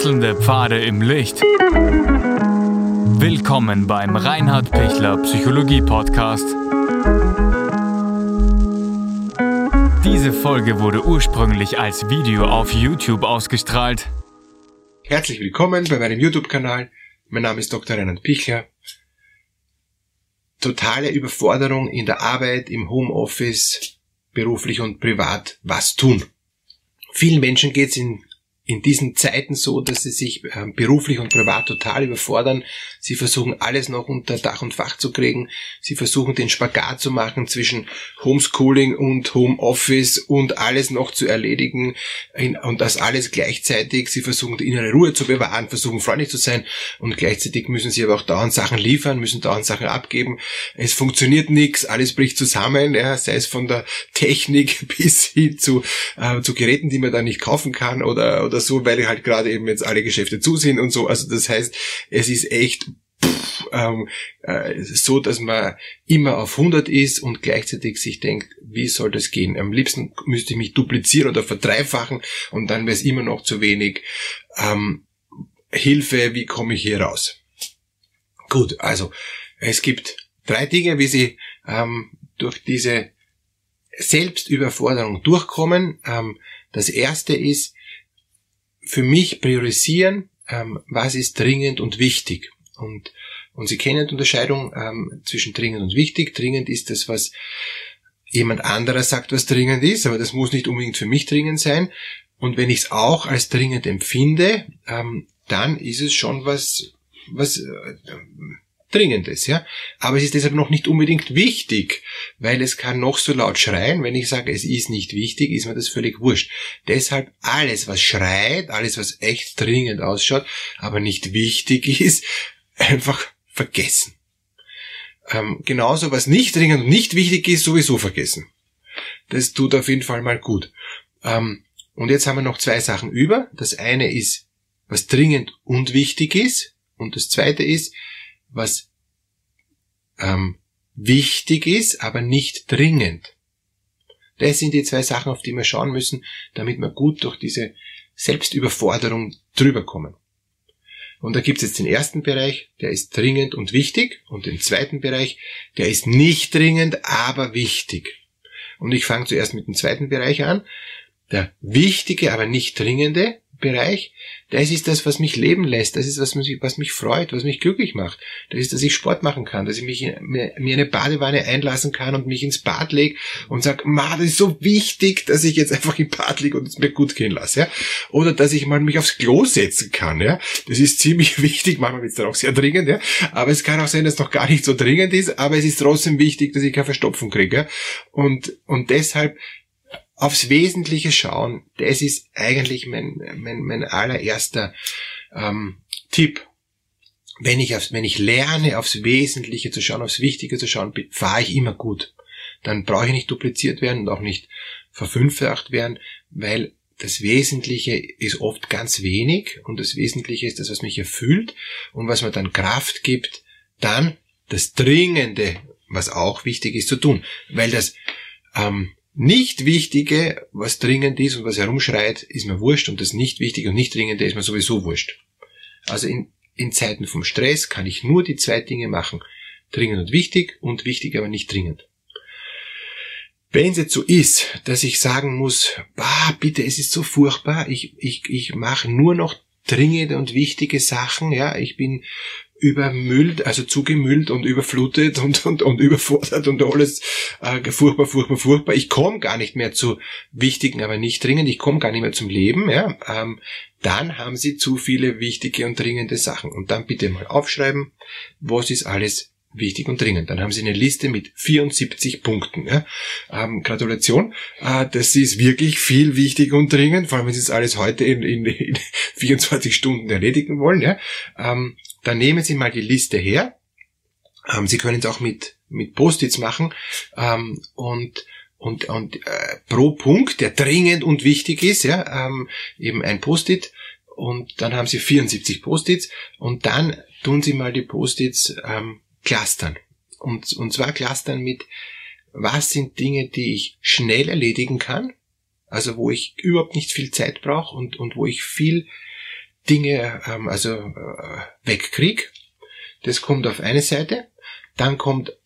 Wechselnde Pfade im Licht. Willkommen beim Reinhard Pichler Psychologie Podcast. Diese Folge wurde ursprünglich als Video auf YouTube ausgestrahlt. Herzlich willkommen bei meinem YouTube-Kanal. Mein Name ist Dr. Reinhard Pichler. Totale Überforderung in der Arbeit, im Homeoffice, beruflich und privat. Was tun? Vielen Menschen geht es in in diesen Zeiten so, dass sie sich äh, beruflich und privat total überfordern. Sie versuchen alles noch unter Dach und Fach zu kriegen. Sie versuchen den Spagat zu machen zwischen Homeschooling und Homeoffice und alles noch zu erledigen und das alles gleichzeitig. Sie versuchen die innere Ruhe zu bewahren, versuchen freundlich zu sein und gleichzeitig müssen sie aber auch dauernd Sachen liefern, müssen dauernd Sachen abgeben. Es funktioniert nichts, alles bricht zusammen, ja, sei es von der Technik bis hin zu, äh, zu Geräten, die man da nicht kaufen kann oder, oder so, weil halt gerade eben jetzt alle Geschäfte zu sind und so. Also das heißt, es ist echt pff, ähm, äh, so, dass man immer auf 100 ist und gleichzeitig sich denkt, wie soll das gehen? Am liebsten müsste ich mich duplizieren oder verdreifachen und dann wäre es immer noch zu wenig. Ähm, Hilfe, wie komme ich hier raus? Gut, also es gibt drei Dinge, wie Sie ähm, durch diese Selbstüberforderung durchkommen. Ähm, das erste ist, für mich priorisieren, ähm, was ist dringend und wichtig. Und, und Sie kennen die Unterscheidung ähm, zwischen dringend und wichtig. Dringend ist das, was jemand anderer sagt, was dringend ist, aber das muss nicht unbedingt für mich dringend sein. Und wenn ich es auch als dringend empfinde, ähm, dann ist es schon was, was äh, Dringendes, ja. Aber es ist deshalb noch nicht unbedingt wichtig, weil es kann noch so laut schreien. Wenn ich sage, es ist nicht wichtig, ist mir das völlig wurscht. Deshalb alles, was schreit, alles, was echt dringend ausschaut, aber nicht wichtig ist, einfach vergessen. Ähm, genauso, was nicht dringend und nicht wichtig ist, sowieso vergessen. Das tut auf jeden Fall mal gut. Ähm, und jetzt haben wir noch zwei Sachen über. Das eine ist, was dringend und wichtig ist. Und das zweite ist, was ähm, wichtig ist, aber nicht dringend. Das sind die zwei Sachen, auf die wir schauen müssen, damit wir gut durch diese Selbstüberforderung drüber kommen. Und da gibt es jetzt den ersten Bereich, der ist dringend und wichtig, und den zweiten Bereich, der ist nicht dringend, aber wichtig. Und ich fange zuerst mit dem zweiten Bereich an. Der wichtige, aber nicht dringende Bereich, das ist das, was mich leben lässt, das ist was mich, was mich freut, was mich glücklich macht. Das ist, dass ich Sport machen kann, dass ich mich mir, mir eine Badewanne einlassen kann und mich ins Bad lege und sag, ma, das ist so wichtig, dass ich jetzt einfach im Bad liege und es mir gut gehen lasse, ja. Oder dass ich mal mich aufs Klo setzen kann, ja. Das ist ziemlich wichtig, manchmal wird es dann auch sehr dringend, ja. Aber es kann auch sein, dass es noch gar nicht so dringend ist, aber es ist trotzdem wichtig, dass ich keine Verstopfung kriege, ja. Und, und deshalb aufs Wesentliche schauen, das ist eigentlich mein, mein, mein allererster ähm, Tipp. Wenn ich, aufs, wenn ich lerne, aufs Wesentliche zu schauen, aufs Wichtige zu schauen, fahre ich immer gut. Dann brauche ich nicht dupliziert werden und auch nicht verfünffacht werden, weil das Wesentliche ist oft ganz wenig und das Wesentliche ist das, was mich erfüllt und was mir dann Kraft gibt, dann das Dringende, was auch wichtig ist, zu tun. Weil das ähm, nicht Wichtige, was dringend ist und was herumschreit, ist mir wurscht und das nicht Wichtige und nicht Dringende ist mir sowieso wurscht. Also in, in Zeiten vom Stress kann ich nur die zwei Dinge machen. Dringend und wichtig und wichtig, aber nicht dringend. Wenn es jetzt so ist, dass ich sagen muss, bah, bitte, es ist so furchtbar, ich, ich, ich mache nur noch dringende und wichtige Sachen, ja, ich bin übermüllt, also zugemüllt und überflutet und, und, und überfordert und alles äh, furchtbar, furchtbar, furchtbar. Ich komme gar nicht mehr zu wichtigen, aber nicht dringend. Ich komme gar nicht mehr zum Leben. Ja? Ähm, dann haben Sie zu viele wichtige und dringende Sachen. Und dann bitte mal aufschreiben, was ist alles wichtig und dringend. Dann haben Sie eine Liste mit 74 Punkten. Ja? Ähm, Gratulation. Äh, das ist wirklich viel wichtig und dringend, vor allem wenn Sie es alles heute in, in, in 24 Stunden erledigen wollen. Ja? Ähm, dann nehmen Sie mal die Liste her. Ähm, Sie können es auch mit, mit Post-its machen ähm, und und, und äh, pro Punkt, der dringend und wichtig ist, ja, ähm, eben ein Post-it und dann haben Sie 74 Post-its und dann tun Sie mal die Post-its ähm, clustern. Und, und zwar clustern mit, was sind Dinge, die ich schnell erledigen kann, also wo ich überhaupt nicht viel Zeit brauche und, und wo ich viel Dinge ähm, also äh, wegkriege. Das kommt auf eine Seite. Dann kommt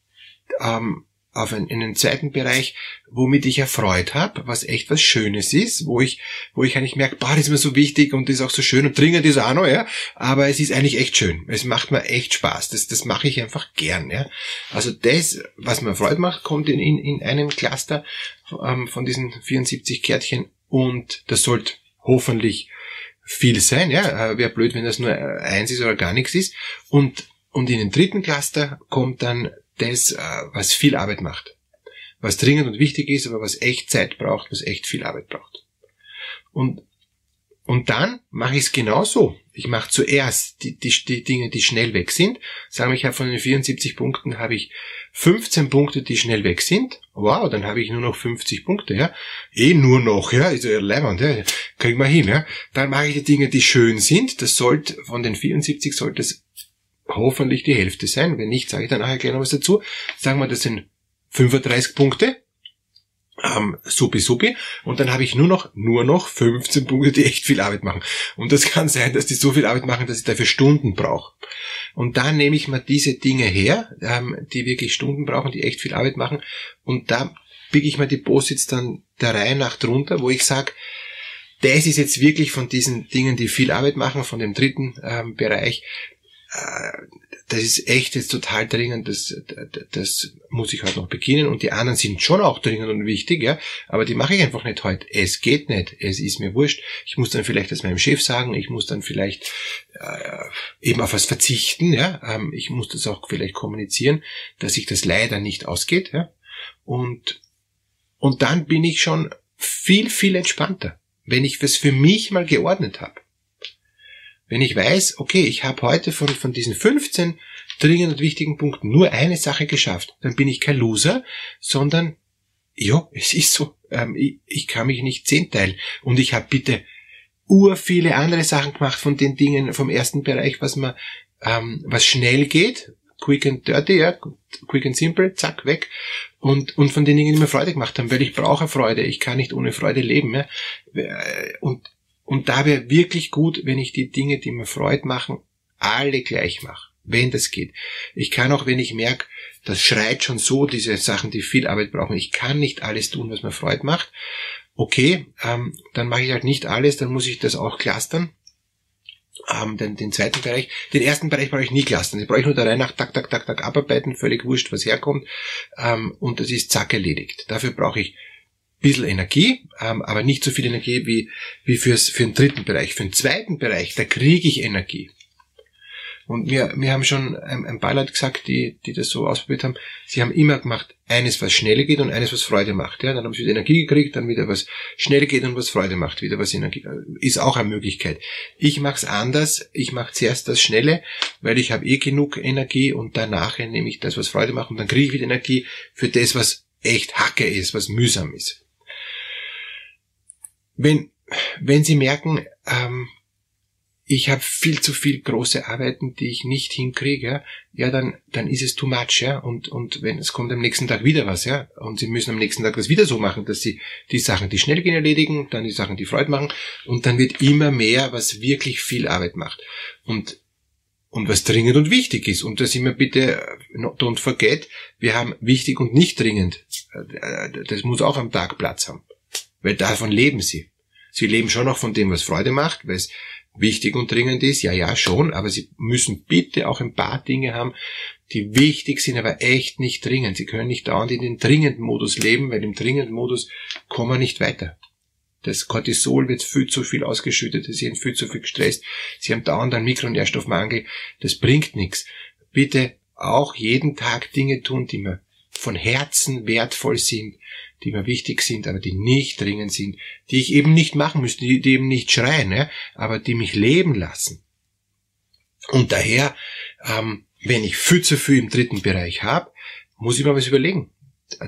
ähm, auf einen, in den zweiten Bereich, womit ich erfreut habe, was echt was Schönes ist, wo ich, wo ich eigentlich merke, boah, das ist mir so wichtig und das ist auch so schön und dringend ist auch noch, ja, aber es ist eigentlich echt schön. Es macht mir echt Spaß. Das, das mache ich einfach gern, ja. Also das, was mir Freude macht, kommt in, in, in einem Cluster ähm, von diesen 74 Kärtchen und das sollte hoffentlich viel sein, ja. Wäre blöd, wenn das nur eins ist oder gar nichts ist. Und, und in den dritten Cluster kommt dann das, äh, was viel Arbeit macht. Was dringend und wichtig ist, aber was echt Zeit braucht, was echt viel Arbeit braucht. Und, und dann mache ich es genau so. Ich mache zuerst die, die, die Dinge, die schnell weg sind. Sagen wir, ich habe von den 74 Punkten habe ich 15 Punkte, die schnell weg sind. Wow, dann habe ich nur noch 50 Punkte, ja. Eh nur noch, ja, ist ja leibend, ja. Kriegen wir hin, ja. Dann mache ich die Dinge, die schön sind. Das sollte, von den 74 sollte es hoffentlich die Hälfte sein. Wenn nicht, sage ich dann nachher gleich noch was dazu. Sagen wir, das sind 35 Punkte. Ähm, supi supi. Und dann habe ich nur noch, nur noch 15 Punkte, die echt viel Arbeit machen. Und das kann sein, dass die so viel Arbeit machen, dass ich dafür Stunden brauche. Und da nehme ich mir diese Dinge her, ähm, die wirklich Stunden brauchen, die echt viel Arbeit machen. Und da biege ich mir die Posits dann der Reihe nach drunter, wo ich sage, das ist jetzt wirklich von diesen Dingen, die viel Arbeit machen, von dem dritten ähm, Bereich, äh, das ist echt jetzt total dringend, das, das muss ich heute noch beginnen. Und die anderen sind schon auch dringend und wichtig, ja, aber die mache ich einfach nicht heute. Es geht nicht, es ist mir wurscht. Ich muss dann vielleicht das meinem Chef sagen, ich muss dann vielleicht äh, eben auf was verzichten, ja. Ähm, ich muss das auch vielleicht kommunizieren, dass sich das leider nicht ausgeht, ja. Und, und dann bin ich schon viel, viel entspannter, wenn ich das für mich mal geordnet habe. Wenn ich weiß, okay, ich habe heute von, von diesen 15 dringend und wichtigen Punkten nur eine Sache geschafft, dann bin ich kein Loser, sondern ja, es ist so, ähm, ich, ich kann mich nicht zehnteilen. Und ich habe bitte ur viele andere Sachen gemacht von den Dingen vom ersten Bereich, was man, ähm, was schnell geht, quick and dirty, ja, quick and simple, zack, weg. Und, und von den Dingen, die mir Freude gemacht haben, weil ich brauche Freude, ich kann nicht ohne Freude leben. Ja. Und und da wäre wirklich gut, wenn ich die Dinge, die mir Freude machen, alle gleich mache, wenn das geht. Ich kann auch, wenn ich merke, das schreit schon so, diese Sachen, die viel Arbeit brauchen, ich kann nicht alles tun, was mir Freude macht. Okay, ähm, dann mache ich halt nicht alles, dann muss ich das auch clustern. Ähm, den, den zweiten Bereich, den ersten Bereich brauche ich nie clustern. Den brauche ich nur da rein nach tak, tak, tak, tak abarbeiten, völlig wurscht, was herkommt. Ähm, und das ist zack erledigt. Dafür brauche ich bisschen Energie, ähm, aber nicht so viel Energie wie, wie fürs, für den dritten Bereich. Für den zweiten Bereich, da kriege ich Energie. Und wir, wir haben schon ein, ein paar Leute gesagt, die, die das so ausprobiert haben, sie haben immer gemacht, eines, was schneller geht und eines, was Freude macht. Ja, dann haben sie wieder Energie gekriegt, dann wieder was schneller geht und was Freude macht, wieder was Energie. Ist auch eine Möglichkeit. Ich mache es anders. Ich mache zuerst das Schnelle, weil ich habe eh genug Energie und danach nehme ich das, was Freude macht und dann kriege ich wieder Energie für das, was echt Hacke ist, was mühsam ist wenn, wenn Sie merken, ähm, ich habe viel zu viel große Arbeiten, die ich nicht hinkriege, ja, dann, dann ist es too much, ja. Und, und wenn es kommt am nächsten Tag wieder was, ja, und Sie müssen am nächsten Tag das wieder so machen, dass Sie die Sachen, die schnell gehen, erledigen, dann die Sachen, die Freude machen, und dann wird immer mehr, was wirklich viel Arbeit macht. Und, und was dringend und wichtig ist. Und das immer bitte, don't forget, wir haben wichtig und nicht dringend. Das muss auch am Tag Platz haben. Weil davon leben sie. Sie leben schon noch von dem, was Freude macht, weil es wichtig und dringend ist, ja, ja, schon, aber sie müssen bitte auch ein paar Dinge haben, die wichtig sind, aber echt nicht dringend. Sie können nicht dauernd in den dringenden Modus leben, weil im dringenden Modus kommen wir nicht weiter. Das Cortisol wird viel zu viel ausgeschüttet, sie sind viel zu viel gestresst, sie haben dauernd einen Mikronährstoffmangel, das bringt nichts. Bitte auch jeden Tag Dinge tun, die mir von Herzen wertvoll sind, die mir wichtig sind, aber die nicht dringend sind, die ich eben nicht machen müsste, die, eben nicht schreien, ja, aber die mich leben lassen. Und daher, ähm, wenn ich viel zu viel im dritten Bereich habe, muss ich mir was überlegen.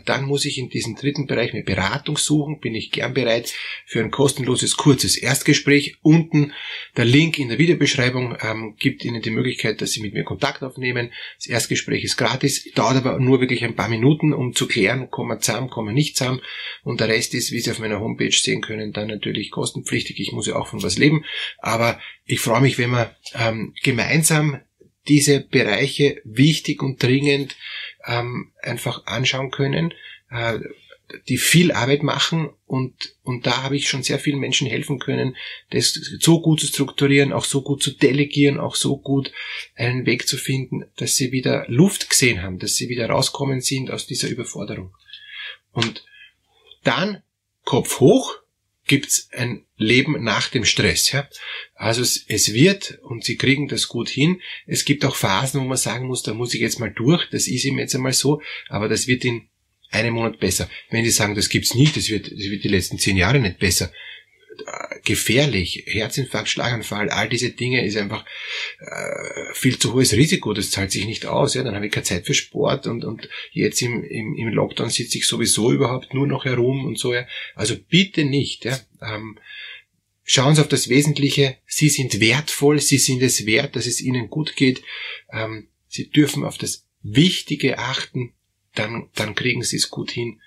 Dann muss ich in diesem dritten Bereich eine Beratung suchen, bin ich gern bereit für ein kostenloses, kurzes Erstgespräch. Unten der Link in der Videobeschreibung ähm, gibt Ihnen die Möglichkeit, dass Sie mit mir Kontakt aufnehmen. Das Erstgespräch ist gratis, dauert aber nur wirklich ein paar Minuten, um zu klären, kommen wir zusammen, kommen wir nicht zusammen. Und der Rest ist, wie Sie auf meiner Homepage sehen können, dann natürlich kostenpflichtig. Ich muss ja auch von was leben. Aber ich freue mich, wenn wir ähm, gemeinsam diese Bereiche wichtig und dringend ähm, einfach anschauen können, äh, die viel Arbeit machen und, und da habe ich schon sehr vielen Menschen helfen können, das so gut zu strukturieren, auch so gut zu delegieren, auch so gut einen Weg zu finden, dass sie wieder Luft gesehen haben, dass sie wieder rauskommen sind aus dieser Überforderung. Und dann Kopf hoch, gibt's ein Leben nach dem Stress. Ja? Also es, es wird, und sie kriegen das gut hin, es gibt auch Phasen, wo man sagen muss, da muss ich jetzt mal durch, das ist ihm jetzt einmal so, aber das wird in einem Monat besser. Wenn Sie sagen, das gibt's nicht, das wird, das wird die letzten zehn Jahre nicht besser, gefährlich, Herzinfarkt, Schlaganfall, all diese Dinge ist einfach äh, viel zu hohes Risiko, das zahlt sich nicht aus. Ja? Dann habe ich keine Zeit für Sport und, und jetzt im, im, im Lockdown sitze ich sowieso überhaupt nur noch herum und so. Ja? Also bitte nicht. Ja? Ähm, schauen Sie auf das Wesentliche, Sie sind wertvoll, Sie sind es wert, dass es Ihnen gut geht. Ähm, Sie dürfen auf das Wichtige achten, dann, dann kriegen Sie es gut hin.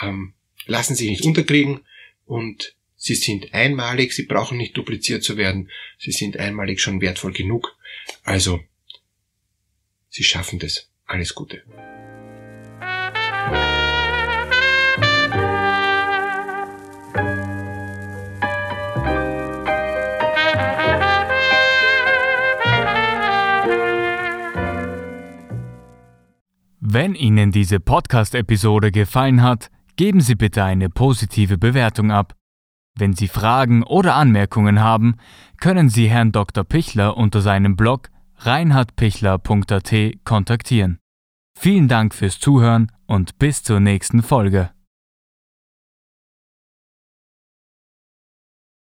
Ähm, lassen Sie sich nicht unterkriegen und Sie sind einmalig, sie brauchen nicht dupliziert zu werden, sie sind einmalig schon wertvoll genug. Also, sie schaffen das. Alles Gute. Wenn Ihnen diese Podcast-Episode gefallen hat, geben Sie bitte eine positive Bewertung ab. Wenn Sie Fragen oder Anmerkungen haben, können Sie Herrn Dr. Pichler unter seinem Blog reinhardpichler.at kontaktieren. Vielen Dank fürs Zuhören und bis zur nächsten Folge.